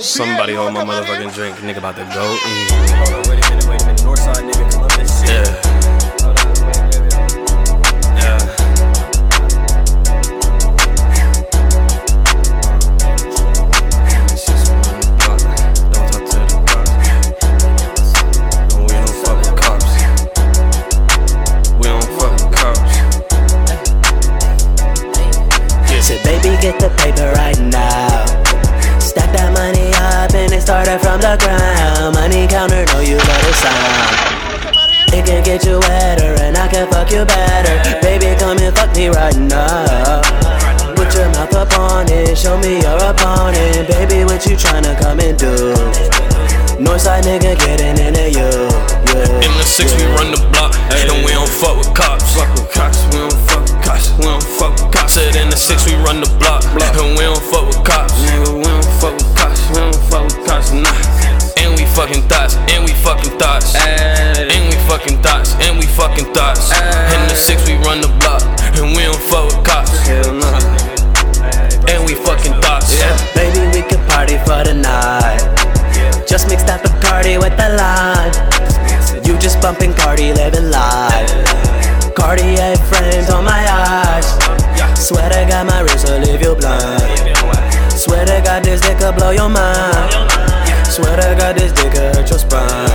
Somebody hold my motherfucking drink. Nigga about to go. Wait a minute, wait a minute. Northside nigga, come up this shit. Yeah. Yeah. Don't talk to the cops. We don't cops. We don't cops. Said, baby, get the paper started from the ground. Money counter, know you love the sound. It can get you wetter and I can fuck you better. Baby, come and fuck me right now. Put your mouth up on it, show me your opponent. Baby, what you tryna come and do? Northside nigga getting into you. Yeah. In the six, we run the block, and we don't fuck with cops. Fuck with cops, we don't fuck with cops. We don't fuck with cops. Said in the six, we run the block, and we don't fuck with cops. Cops, nah. And we fucking thoughts, and we fucking thoughts, and we fucking thoughts, and we fucking thoughts. In the six, we run the block, and we don't fuck with cops. Hell. And we fucking thoughts, yeah. Baby, we can party for the night. Just mix that Bacardi with the lime. You just bumping Cardi, living life. Cartier frames on my eyes. Swear to God, my wrist will leave you blind. Swear to God, this dick could blow your mind. God, this dick could hurt your spine.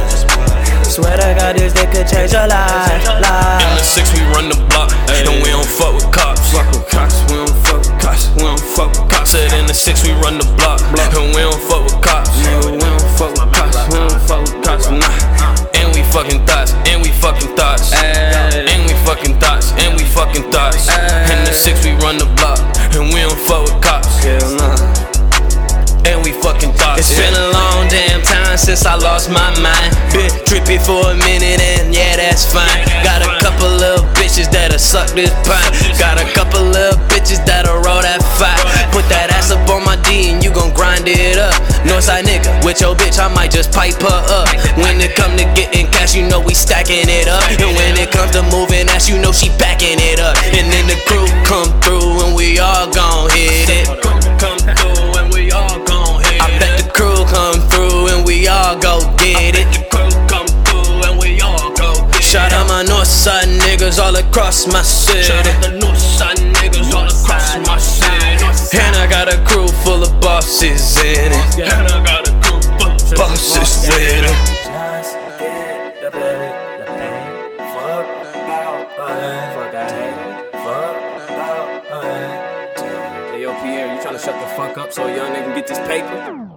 Swear to God, this dick could change your life. In the six, we run the block, and we don't fuck with cops. Fuck with cops, we don't fuck with cops. We don't fuck with cops. Said in the six, we run the block, and we don't fuck with cops. Nigga, we don't fuck with cops. We don't fuck with cops, nah. And we fucking thoughts, and we fucking thoughts, and we fucking thoughts, and we fucking thoughts. In the six, we run the block, and we don't fuck with cops. Hell nah. And we fucking thoughts. It's been a long damn time since I lost my mind. Been trippy for a minute and yeah, that's fine. Got a couple little bitches that'll suck this pine. Got a couple little bitches that'll roll that fire. Put that ass up on my D and you gon' grind it up. Northside nigga, with your bitch, I might just pipe her up. When it come to getting cash, you know we stacking it up. And when it comes to moving ass, you know she backing it up. And then the crew come through and we all gon' hit it. Niggas all across my city. Shout out the Northside niggas all across my city. And I got a crew full of bosses in it. And I got a crew full of bosses in it. Just get the pay, the pay. Fuck about. Fuck that. Fuck about. Hey, yo, Pierre, you tryna shut the fuck up so a young nigga can get this paper?